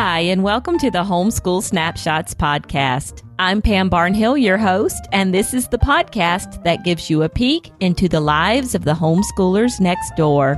Hi, and welcome to the Homeschool Snapshots podcast. I'm Pam Barnhill, your host, and this is the podcast that gives you a peek into the lives of the homeschoolers next door.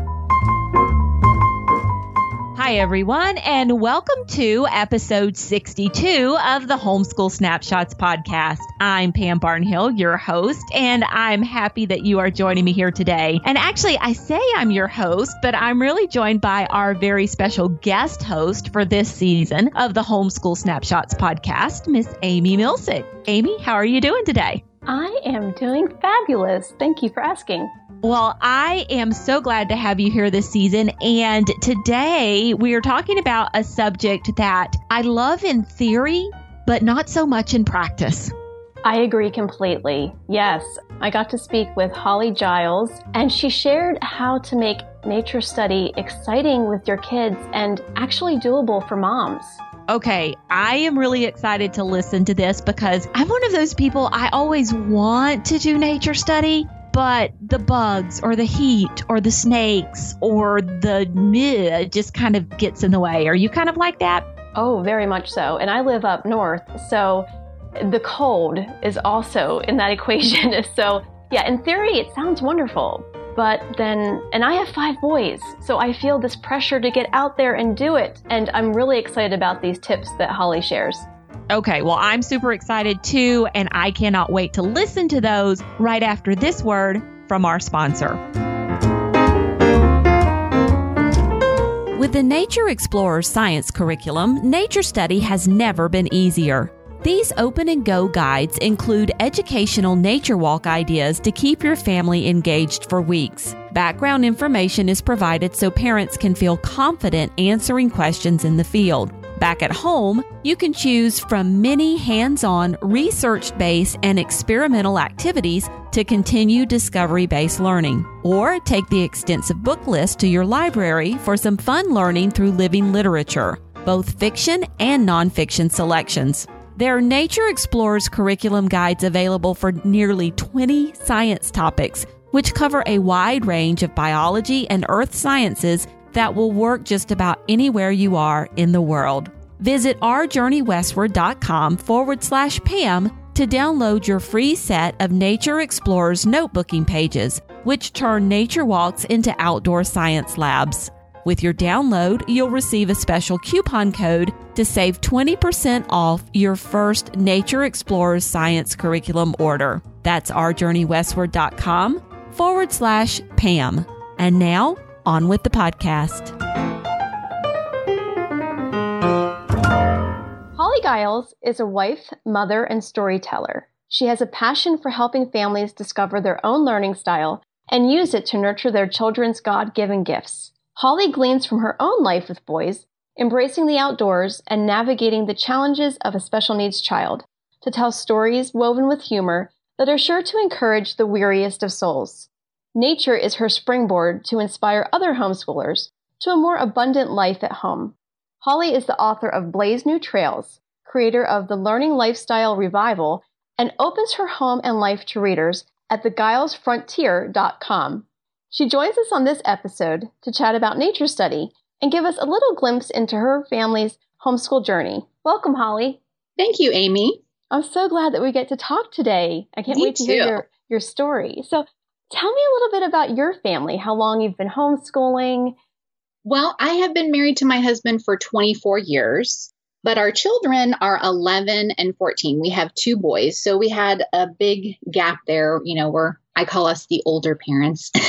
Hi, everyone, and welcome to episode 62 of the Homeschool Snapshots podcast. I'm Pam Barnhill, your host, and I'm happy that you are joining me here today. And actually, I say I'm your host, but I'm really joined by our very special guest host for this season of the Homeschool Snapshots podcast, Miss Amy Milsick. Amy, how are you doing today? I am doing fabulous. Thank you for asking. Well, I am so glad to have you here this season. And today we are talking about a subject that I love in theory, but not so much in practice. I agree completely. Yes, I got to speak with Holly Giles, and she shared how to make nature study exciting with your kids and actually doable for moms. Okay, I am really excited to listen to this because I'm one of those people I always want to do nature study, but the bugs or the heat or the snakes or the meh just kind of gets in the way. Are you kind of like that? Oh, very much so. And I live up north, so the cold is also in that equation. so, yeah, in theory, it sounds wonderful. But then, and I have five boys, so I feel this pressure to get out there and do it. And I'm really excited about these tips that Holly shares. Okay, well, I'm super excited too, and I cannot wait to listen to those right after this word from our sponsor. With the Nature Explorers Science curriculum, nature study has never been easier. These open and go guides include educational nature walk ideas to keep your family engaged for weeks. Background information is provided so parents can feel confident answering questions in the field. Back at home, you can choose from many hands on, research based, and experimental activities to continue discovery based learning. Or take the extensive book list to your library for some fun learning through living literature, both fiction and nonfiction selections. There are Nature Explorers curriculum guides available for nearly 20 science topics, which cover a wide range of biology and earth sciences that will work just about anywhere you are in the world. Visit ourjourneywestward.com forward slash Pam to download your free set of Nature Explorers notebooking pages, which turn nature walks into outdoor science labs. With your download, you'll receive a special coupon code to save 20% off your first Nature Explorers Science curriculum order. That's ourjourneywestward.com forward slash Pam. And now, on with the podcast. Holly Giles is a wife, mother, and storyteller. She has a passion for helping families discover their own learning style and use it to nurture their children's God given gifts. Holly gleans from her own life with boys, embracing the outdoors and navigating the challenges of a special needs child, to tell stories woven with humor that are sure to encourage the weariest of souls. Nature is her springboard to inspire other homeschoolers to a more abundant life at home. Holly is the author of Blaze New Trails, creator of the Learning Lifestyle Revival, and opens her home and life to readers at thegilesfrontier.com. She joins us on this episode to chat about nature study and give us a little glimpse into her family's homeschool journey. Welcome, Holly. Thank you, Amy. I'm so glad that we get to talk today. I can't Me wait to too. hear your, your story. So, tell me a little bit about your family, how long you've been homeschooling. Well, I have been married to my husband for 24 years, but our children are 11 and 14. We have two boys. So we had a big gap there. You know, we're, I call us the older parents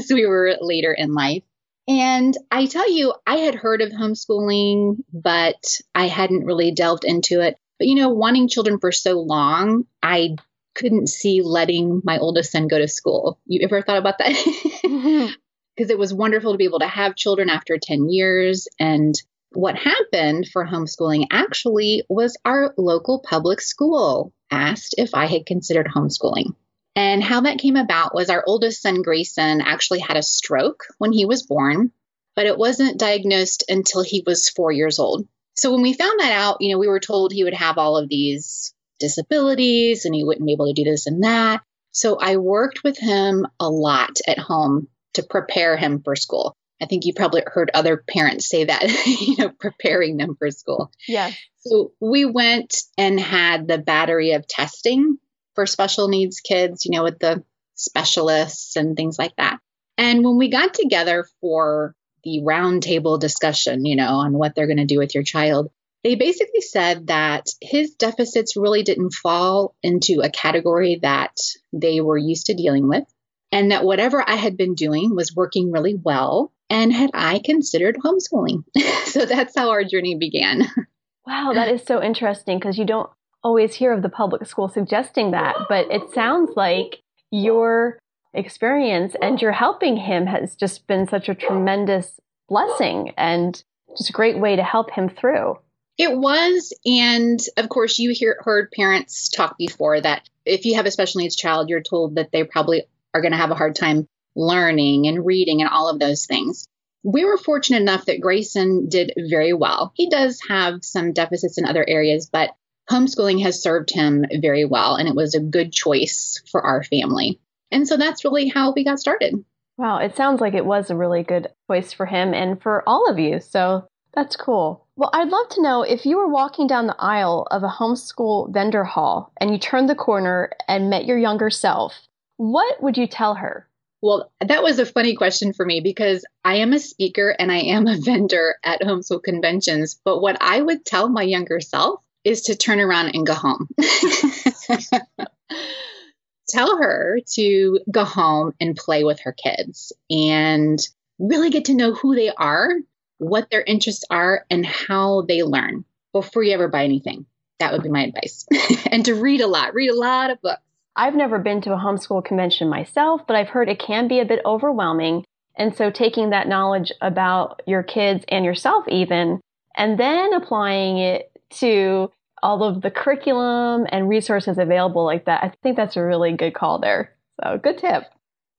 so we were later in life. And I tell you, I had heard of homeschooling, but I hadn't really delved into it. But, you know, wanting children for so long, I couldn't see letting my oldest son go to school. You ever thought about that? Mm-hmm. because it was wonderful to be able to have children after 10 years. And what happened for homeschooling actually was our local public school asked if I had considered homeschooling. And how that came about was our oldest son, Grayson, actually had a stroke when he was born, but it wasn't diagnosed until he was four years old. So when we found that out, you know, we were told he would have all of these disabilities and he wouldn't be able to do this and that. So I worked with him a lot at home to prepare him for school. I think you probably heard other parents say that, you know, preparing them for school. Yeah. So we went and had the battery of testing for special needs kids, you know, with the specialists and things like that. And when we got together for the roundtable discussion, you know, on what they're going to do with your child, they basically said that his deficits really didn't fall into a category that they were used to dealing with, and that whatever I had been doing was working really well. And had I considered homeschooling? so that's how our journey began. Wow, that is so interesting because you don't always hear of the public school suggesting that, but it sounds like your experience and your helping him has just been such a tremendous blessing and just a great way to help him through. It was. And of course, you hear, heard parents talk before that if you have a special needs child, you're told that they probably are going to have a hard time learning and reading and all of those things. We were fortunate enough that Grayson did very well. He does have some deficits in other areas, but homeschooling has served him very well, and it was a good choice for our family. And so that's really how we got started. Wow, it sounds like it was a really good choice for him and for all of you. So that's cool. Well, I'd love to know if you were walking down the aisle of a homeschool vendor hall and you turned the corner and met your younger self, what would you tell her? Well, that was a funny question for me because I am a speaker and I am a vendor at homeschool conventions. But what I would tell my younger self is to turn around and go home. tell her to go home and play with her kids and really get to know who they are what their interests are, and how they learn before you ever buy anything. That would be my advice. and to read a lot, read a lot of books. I've never been to a homeschool convention myself, but I've heard it can be a bit overwhelming. And so taking that knowledge about your kids and yourself, even, and then applying it to all of the curriculum and resources available like that, I think that's a really good call there. So good tip.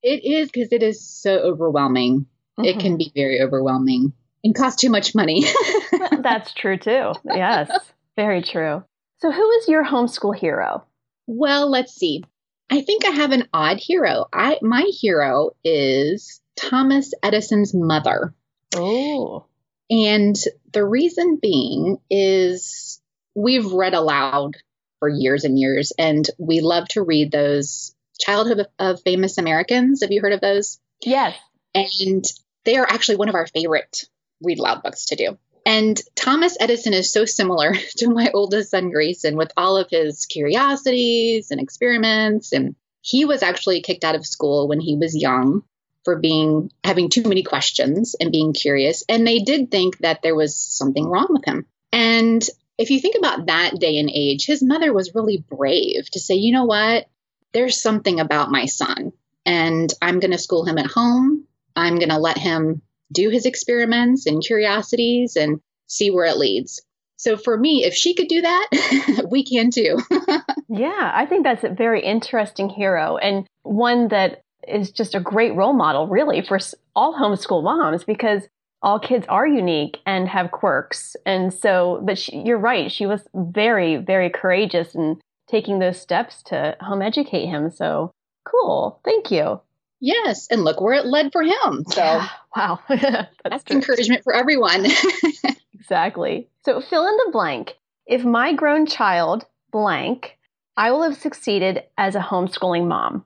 It is because it is so overwhelming. Mm-hmm. It can be very overwhelming and cost too much money. That's true too. Yes, very true. So, who is your homeschool hero? Well, let's see. I think I have an odd hero. I my hero is Thomas Edison's mother. Oh. And the reason being is we've read aloud for years and years, and we love to read those Childhood of, of Famous Americans. Have you heard of those? Yes. And they are actually one of our favorite read aloud books to do. And Thomas Edison is so similar to my oldest son, Grayson, with all of his curiosities and experiments. And he was actually kicked out of school when he was young for being having too many questions and being curious. And they did think that there was something wrong with him. And if you think about that day and age, his mother was really brave to say, you know what? There's something about my son, and I'm going to school him at home. I'm going to let him do his experiments and curiosities and see where it leads. So for me, if she could do that, we can too. yeah, I think that's a very interesting hero and one that is just a great role model, really, for all homeschool moms because all kids are unique and have quirks. And so, but she, you're right, she was very, very courageous in taking those steps to home educate him. So cool. Thank you. Yes, and look where it led for him. So, yeah. wow, that's, that's encouragement for everyone. exactly. So, fill in the blank. If my grown child blank, I will have succeeded as a homeschooling mom.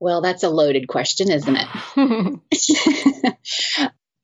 Well, that's a loaded question, isn't it?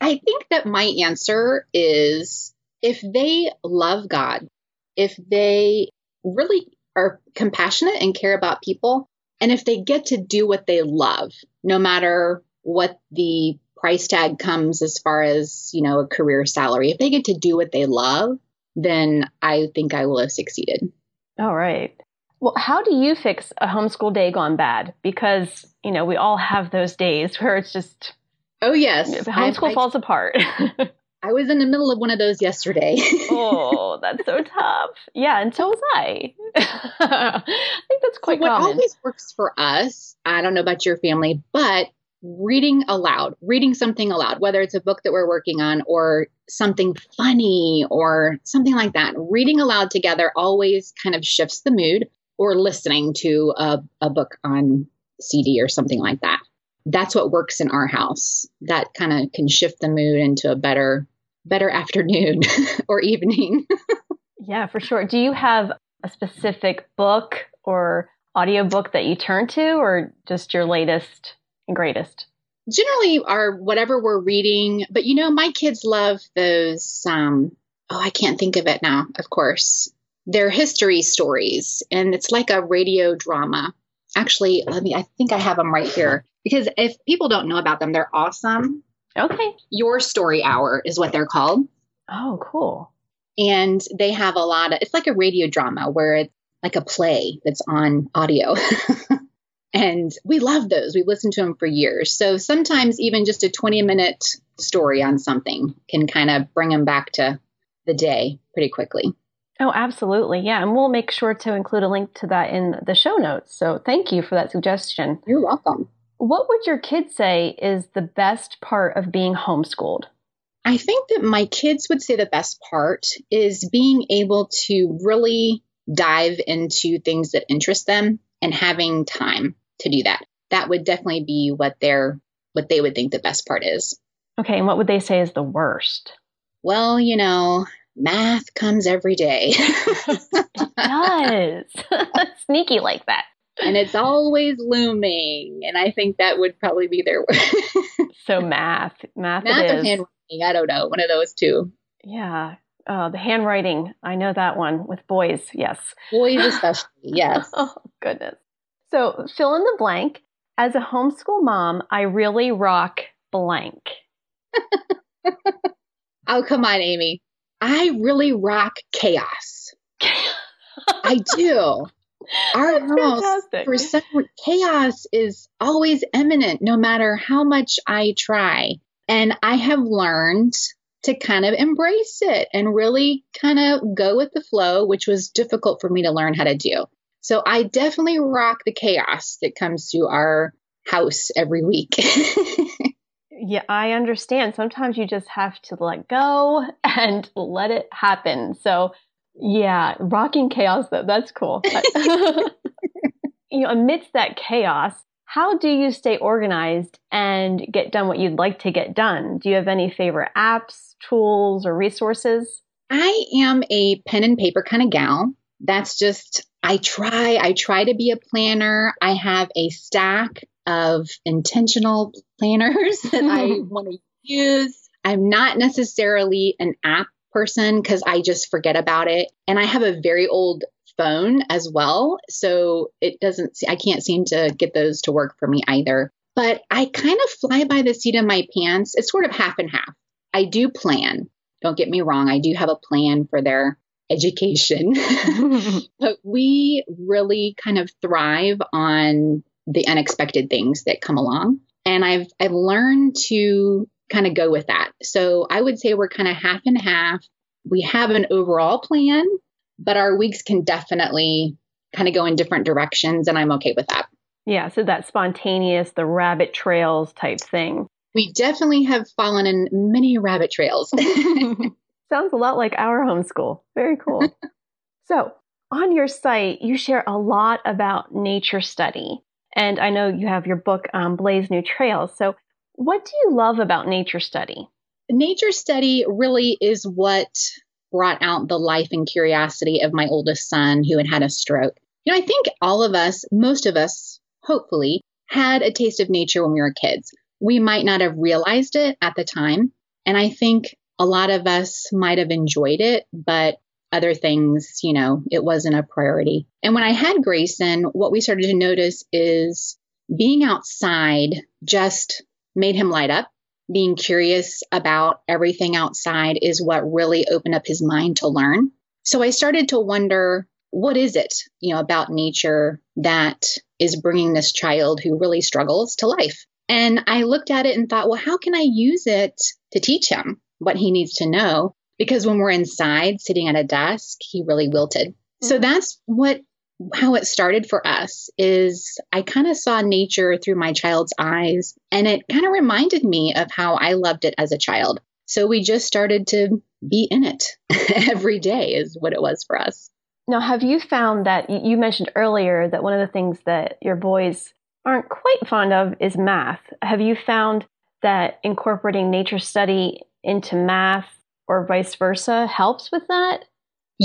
I think that my answer is if they love God, if they really are compassionate and care about people, and if they get to do what they love, no matter what the price tag comes as far as, you know, a career salary, if they get to do what they love, then I think I will have succeeded. All right. Well, how do you fix a homeschool day gone bad? Because, you know, we all have those days where it's just Oh yes. Homeschool I, falls apart. I was in the middle of one of those yesterday. oh, that's so tough. Yeah, and so was I. I think that's quite so what common. always works for us, I don't know about your family, but reading aloud, reading something aloud, whether it's a book that we're working on or something funny or something like that, reading aloud together always kind of shifts the mood or listening to a, a book on CD or something like that. that's what works in our house. That kind of can shift the mood into a better better afternoon or evening. yeah, for sure. Do you have a specific book or audiobook that you turn to or just your latest and greatest? Generally are whatever we're reading, but you know my kids love those um oh I can't think of it now, of course. They're history stories and it's like a radio drama. Actually, let me I think I have them right here because if people don't know about them, they're awesome. Okay. Your Story Hour is what they're called. Oh, cool. And they have a lot of, it's like a radio drama where it's like a play that's on audio. and we love those. We've listened to them for years. So sometimes even just a 20 minute story on something can kind of bring them back to the day pretty quickly. Oh, absolutely. Yeah. And we'll make sure to include a link to that in the show notes. So thank you for that suggestion. You're welcome. What would your kids say is the best part of being homeschooled? I think that my kids would say the best part is being able to really dive into things that interest them and having time to do that. That would definitely be what they're what they would think the best part is. Okay, and what would they say is the worst? Well, you know, math comes every day. it does. Sneaky like that and it's always looming. And I think that would probably be their so math, math, math and handwriting. I don't know, one of those two. Yeah, uh, the handwriting. I know that one with boys. Yes, boys especially. Yes. oh goodness. So fill in the blank. As a homeschool mom, I really rock blank. oh come on, Amy. I really rock chaos. I do. Our house, fantastic. for some chaos is always imminent, no matter how much I try. And I have learned to kind of embrace it and really kind of go with the flow, which was difficult for me to learn how to do. So I definitely rock the chaos that comes through our house every week. yeah, I understand. Sometimes you just have to let go and let it happen. So yeah, rocking chaos though. That's cool. you know, amidst that chaos, how do you stay organized and get done what you'd like to get done? Do you have any favorite apps, tools, or resources? I am a pen and paper kind of gal. That's just, I try, I try to be a planner. I have a stack of intentional planners that I want to use. I'm not necessarily an app person because I just forget about it. And I have a very old phone as well. So it doesn't, I can't seem to get those to work for me either. But I kind of fly by the seat of my pants. It's sort of half and half. I do plan. Don't get me wrong. I do have a plan for their education. but we really kind of thrive on the unexpected things that come along. And I've I've learned to kind of go with that. So I would say we're kind of half and half. We have an overall plan, but our weeks can definitely kind of go in different directions, and I'm okay with that. Yeah, so that spontaneous, the rabbit trails type thing. We definitely have fallen in many rabbit trails. Sounds a lot like our homeschool. Very cool. so, on your site, you share a lot about nature study. And I know you have your book, um, Blaze New Trails. So, what do you love about nature study? Nature study really is what brought out the life and curiosity of my oldest son who had had a stroke. You know, I think all of us, most of us, hopefully, had a taste of nature when we were kids. We might not have realized it at the time. And I think a lot of us might have enjoyed it, but other things, you know, it wasn't a priority. And when I had Grayson, what we started to notice is being outside just made him light up. Being curious about everything outside is what really opened up his mind to learn. So I started to wonder what is it, you know, about nature that is bringing this child who really struggles to life? And I looked at it and thought, well, how can I use it to teach him what he needs to know? Because when we're inside sitting at a desk, he really wilted. Mm-hmm. So that's what how it started for us is I kind of saw nature through my child's eyes, and it kind of reminded me of how I loved it as a child. So we just started to be in it every day, is what it was for us. Now, have you found that you mentioned earlier that one of the things that your boys aren't quite fond of is math. Have you found that incorporating nature study into math or vice versa helps with that?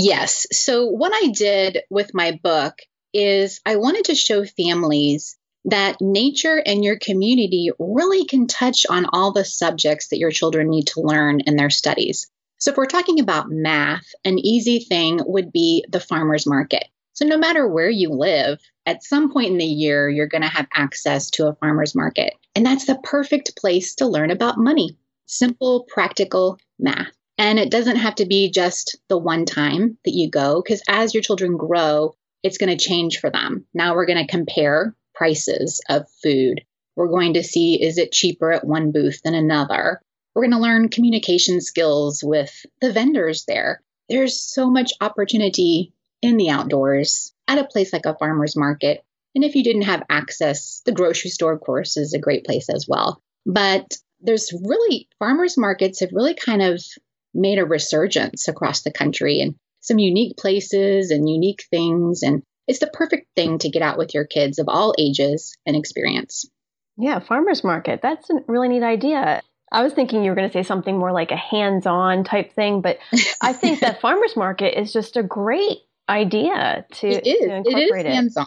Yes. So, what I did with my book is I wanted to show families that nature and your community really can touch on all the subjects that your children need to learn in their studies. So, if we're talking about math, an easy thing would be the farmer's market. So, no matter where you live, at some point in the year, you're going to have access to a farmer's market. And that's the perfect place to learn about money. Simple, practical math. And it doesn't have to be just the one time that you go, because as your children grow, it's going to change for them. Now we're going to compare prices of food. We're going to see is it cheaper at one booth than another? We're going to learn communication skills with the vendors there. There's so much opportunity in the outdoors at a place like a farmer's market. And if you didn't have access, the grocery store, of course, is a great place as well. But there's really, farmers markets have really kind of made a resurgence across the country and some unique places and unique things. And it's the perfect thing to get out with your kids of all ages and experience. Yeah, farmers market. That's a really neat idea. I was thinking you were going to say something more like a hands on type thing, but I think that farmers market is just a great idea to, it is. to incorporate it is hands on.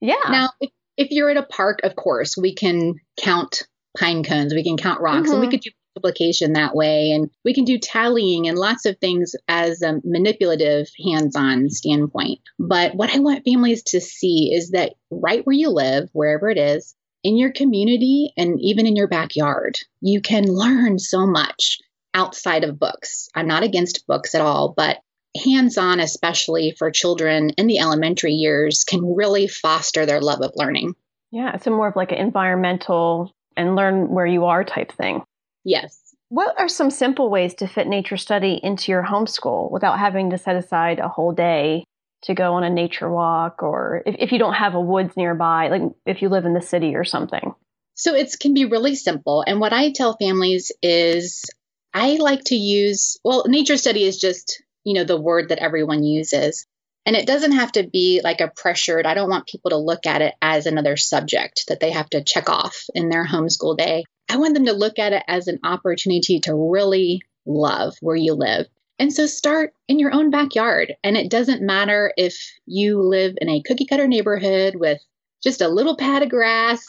Yeah. Now, if, if, you're at a park, of course, we can count pine cones, we can count rocks, mm-hmm. and we mm-hmm. could do multiplication that way, and we can do tallying and lots of things as a manipulative hands on standpoint. But what I want families to see is that right where you live, wherever it is, in your community and even in your backyard, you can learn so much outside of books. I'm not against books at all, but hands on, especially for children in the elementary years, can really foster their love of learning. Yeah, it's a more of like an environmental and learn where you are type thing. Yes. What are some simple ways to fit nature study into your homeschool without having to set aside a whole day to go on a nature walk or if, if you don't have a woods nearby, like if you live in the city or something? So it can be really simple. And what I tell families is I like to use, well, nature study is just you know, the word that everyone uses. And it doesn't have to be like a pressured, I don't want people to look at it as another subject that they have to check off in their homeschool day. I want them to look at it as an opportunity to really love where you live. And so start in your own backyard. And it doesn't matter if you live in a cookie cutter neighborhood with just a little pad of grass,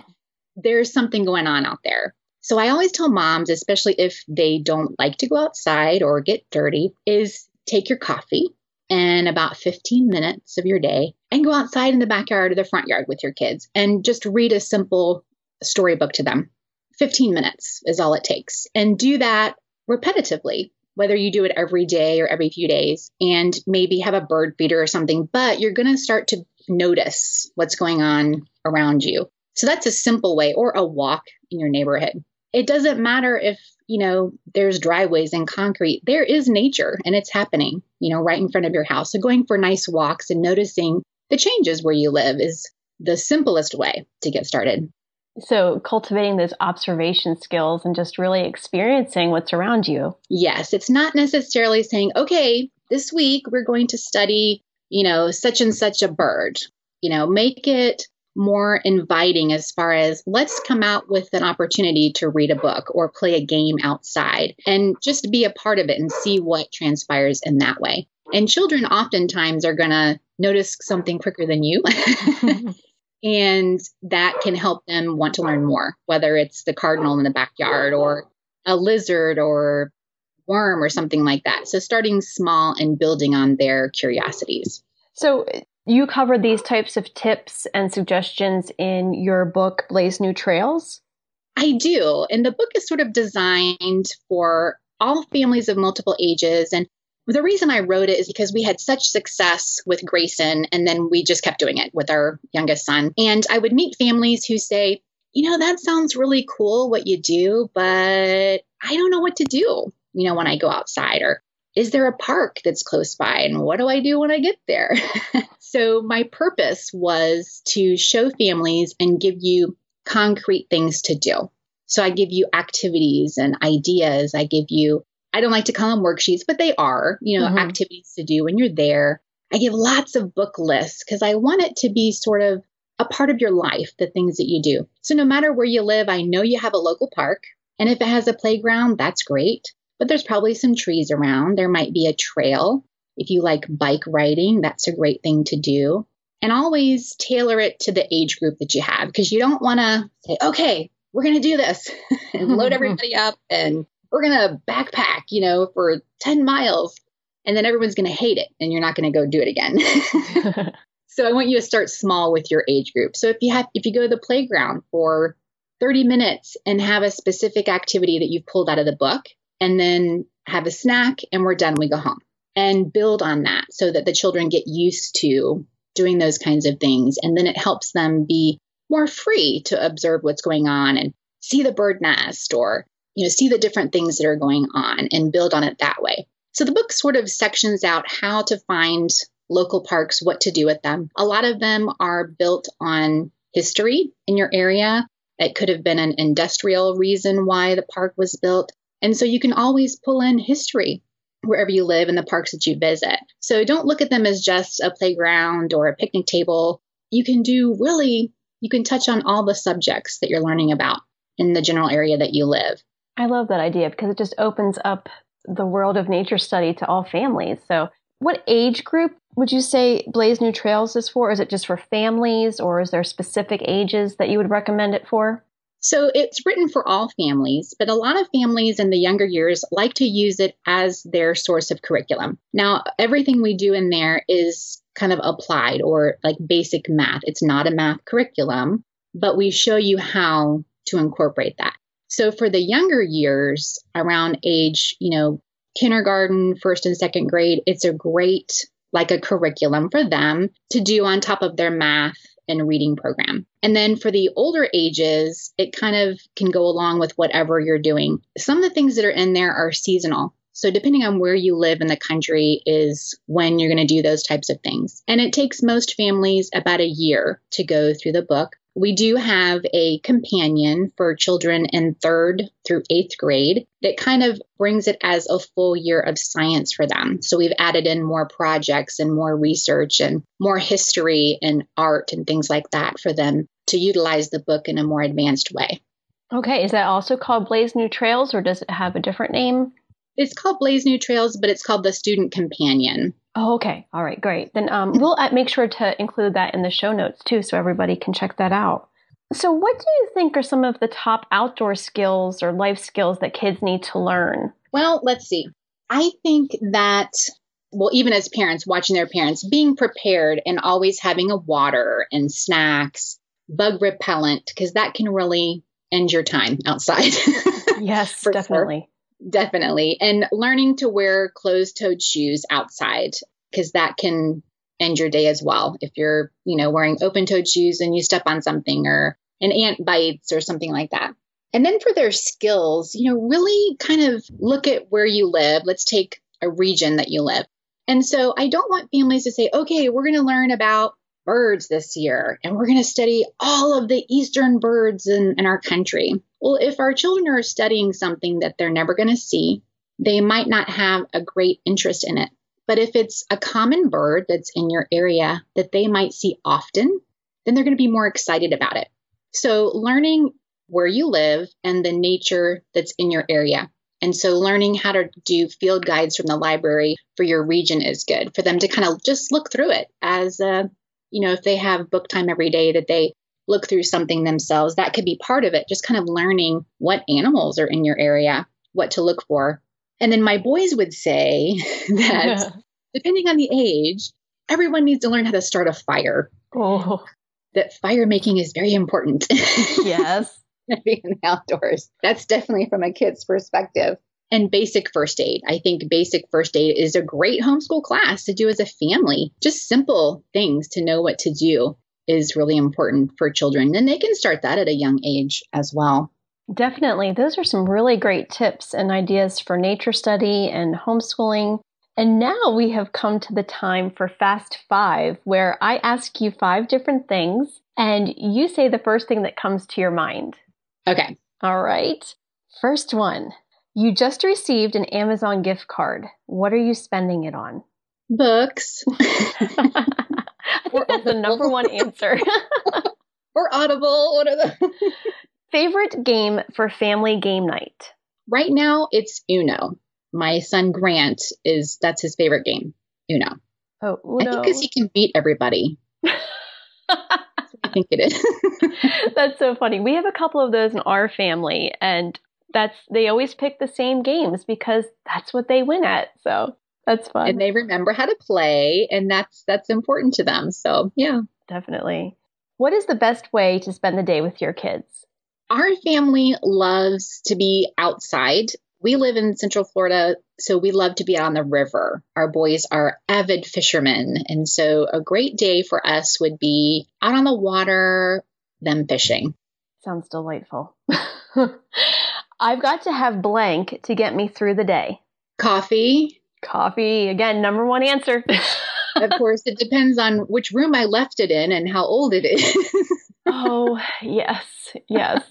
there's something going on out there. So I always tell moms, especially if they don't like to go outside or get dirty, is take your coffee and about 15 minutes of your day and go outside in the backyard or the front yard with your kids and just read a simple storybook to them. 15 minutes is all it takes. And do that repetitively, whether you do it every day or every few days, and maybe have a bird feeder or something, but you're going to start to notice what's going on around you. So that's a simple way, or a walk in your neighborhood it doesn't matter if you know there's driveways and concrete there is nature and it's happening you know right in front of your house so going for nice walks and noticing the changes where you live is the simplest way to get started so cultivating those observation skills and just really experiencing what's around you yes it's not necessarily saying okay this week we're going to study you know such and such a bird you know make it more inviting as far as let's come out with an opportunity to read a book or play a game outside and just be a part of it and see what transpires in that way. And children oftentimes are going to notice something quicker than you. and that can help them want to learn more, whether it's the cardinal in the backyard or a lizard or worm or something like that. So starting small and building on their curiosities. So you cover these types of tips and suggestions in your book, Blaze New Trails? I do. And the book is sort of designed for all families of multiple ages. And the reason I wrote it is because we had such success with Grayson, and then we just kept doing it with our youngest son. And I would meet families who say, you know, that sounds really cool what you do, but I don't know what to do, you know, when I go outside, or is there a park that's close by and what do I do when I get there? so, my purpose was to show families and give you concrete things to do. So, I give you activities and ideas. I give you, I don't like to call them worksheets, but they are, you know, mm-hmm. activities to do when you're there. I give lots of book lists because I want it to be sort of a part of your life, the things that you do. So no matter where you live, I know you have a local park. And if it has a playground, that's great. But there's probably some trees around. There might be a trail. If you like bike riding, that's a great thing to do. And always tailor it to the age group that you have because you don't want to say, okay, we're going to do this and load everybody up and we're going to backpack, you know, for 10 miles. And then everyone's going to hate it and you're not going to go do it again. so I want you to start small with your age group. So if you have, if you go to the playground for 30 minutes and have a specific activity that you've pulled out of the book and then have a snack and we're done, we go home and build on that so that the children get used to doing those kinds of things. And then it helps them be more free to observe what's going on and see the bird nest or you know see the different things that are going on and build on it that way. So the book sort of sections out how to find local parks what to do with them. A lot of them are built on history in your area. It could have been an industrial reason why the park was built. And so you can always pull in history wherever you live in the parks that you visit. So don't look at them as just a playground or a picnic table. You can do really you can touch on all the subjects that you're learning about in the general area that you live. I love that idea because it just opens up the world of nature study to all families. So, what age group would you say Blaze New Trails is for? Is it just for families or is there specific ages that you would recommend it for? So it's written for all families, but a lot of families in the younger years like to use it as their source of curriculum. Now, everything we do in there is kind of applied or like basic math. It's not a math curriculum, but we show you how to incorporate that. So for the younger years, around age, you know, kindergarten, first and second grade, it's a great like a curriculum for them to do on top of their math and reading program. And then for the older ages, it kind of can go along with whatever you're doing. Some of the things that are in there are seasonal. So, depending on where you live in the country, is when you're going to do those types of things. And it takes most families about a year to go through the book. We do have a companion for children in third through eighth grade that kind of brings it as a full year of science for them. So we've added in more projects and more research and more history and art and things like that for them to utilize the book in a more advanced way. Okay, is that also called Blaze New Trails or does it have a different name? It's called Blaze New Trails, but it's called the Student Companion. Oh, okay. All right, great. Then um, we'll uh, make sure to include that in the show notes too, so everybody can check that out. So, what do you think are some of the top outdoor skills or life skills that kids need to learn? Well, let's see. I think that, well, even as parents, watching their parents, being prepared and always having a water and snacks, bug repellent, because that can really end your time outside. yes, definitely. Sure. Definitely. And learning to wear closed toed shoes outside, because that can end your day as well. If you're, you know, wearing open toed shoes and you step on something or an ant bites or something like that. And then for their skills, you know, really kind of look at where you live. Let's take a region that you live. And so I don't want families to say, okay, we're going to learn about birds this year and we're going to study all of the eastern birds in, in our country. Well, if our children are studying something that they're never going to see, they might not have a great interest in it. But if it's a common bird that's in your area that they might see often, then they're going to be more excited about it. So, learning where you live and the nature that's in your area. And so, learning how to do field guides from the library for your region is good for them to kind of just look through it as a, you know, if they have book time every day that they look through something themselves. That could be part of it, just kind of learning what animals are in your area, what to look for. And then my boys would say that depending on the age, everyone needs to learn how to start a fire. Oh. That fire making is very important. Yes. Being outdoors. That's definitely from a kid's perspective. And basic first aid. I think basic first aid is a great homeschool class to do as a family. Just simple things to know what to do is really important for children. And they can start that at a young age as well. Definitely. Those are some really great tips and ideas for nature study and homeschooling. And now we have come to the time for Fast Five, where I ask you five different things and you say the first thing that comes to your mind. Okay. All right. First one You just received an Amazon gift card. What are you spending it on? Books. I think that's the number one answer. or Audible. One of the Favorite game for family game night? Right now, it's Uno. My son Grant is that's his favorite game. Uno. Oh, Uno. I think because he can beat everybody. I think it is. that's so funny. We have a couple of those in our family, and that's they always pick the same games because that's what they win at. So that's fun. And they remember how to play, and that's that's important to them. So yeah, definitely. What is the best way to spend the day with your kids? Our family loves to be outside. We live in Central Florida, so we love to be on the river. Our boys are avid fishermen. And so a great day for us would be out on the water, them fishing. Sounds delightful. I've got to have blank to get me through the day. Coffee. Coffee. Again, number one answer. of course, it depends on which room I left it in and how old it is. oh, yes. Yes.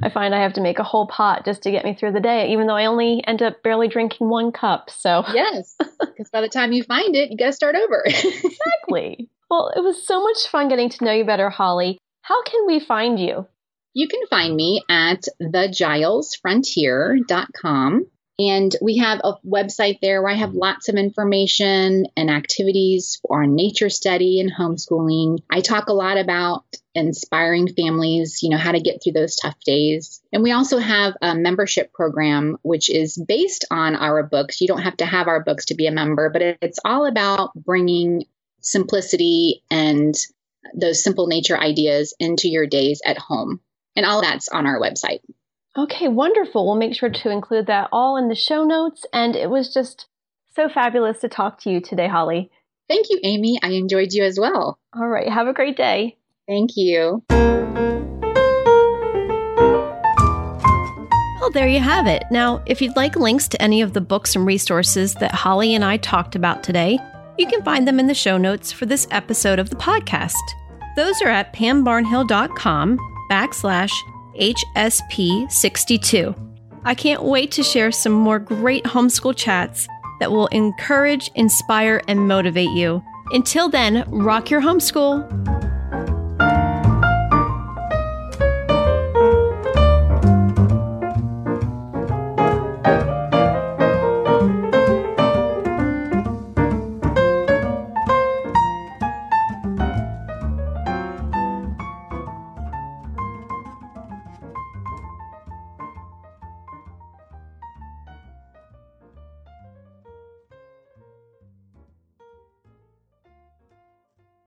I find I have to make a whole pot just to get me through the day, even though I only end up barely drinking one cup. So, yes, because by the time you find it, you got to start over. exactly. Well, it was so much fun getting to know you better, Holly. How can we find you? You can find me at thegilesfrontier.com. And we have a website there where I have lots of information and activities on nature study and homeschooling. I talk a lot about inspiring families, you know, how to get through those tough days. And we also have a membership program, which is based on our books. You don't have to have our books to be a member, but it's all about bringing simplicity and those simple nature ideas into your days at home. And all that's on our website. Okay, wonderful. We'll make sure to include that all in the show notes. And it was just so fabulous to talk to you today, Holly. Thank you, Amy. I enjoyed you as well. All right. Have a great day. Thank you. Well, there you have it. Now, if you'd like links to any of the books and resources that Holly and I talked about today, you can find them in the show notes for this episode of the podcast. Those are at pambarnhill.com backslash HSP62. I can't wait to share some more great homeschool chats that will encourage, inspire, and motivate you. Until then, rock your homeschool.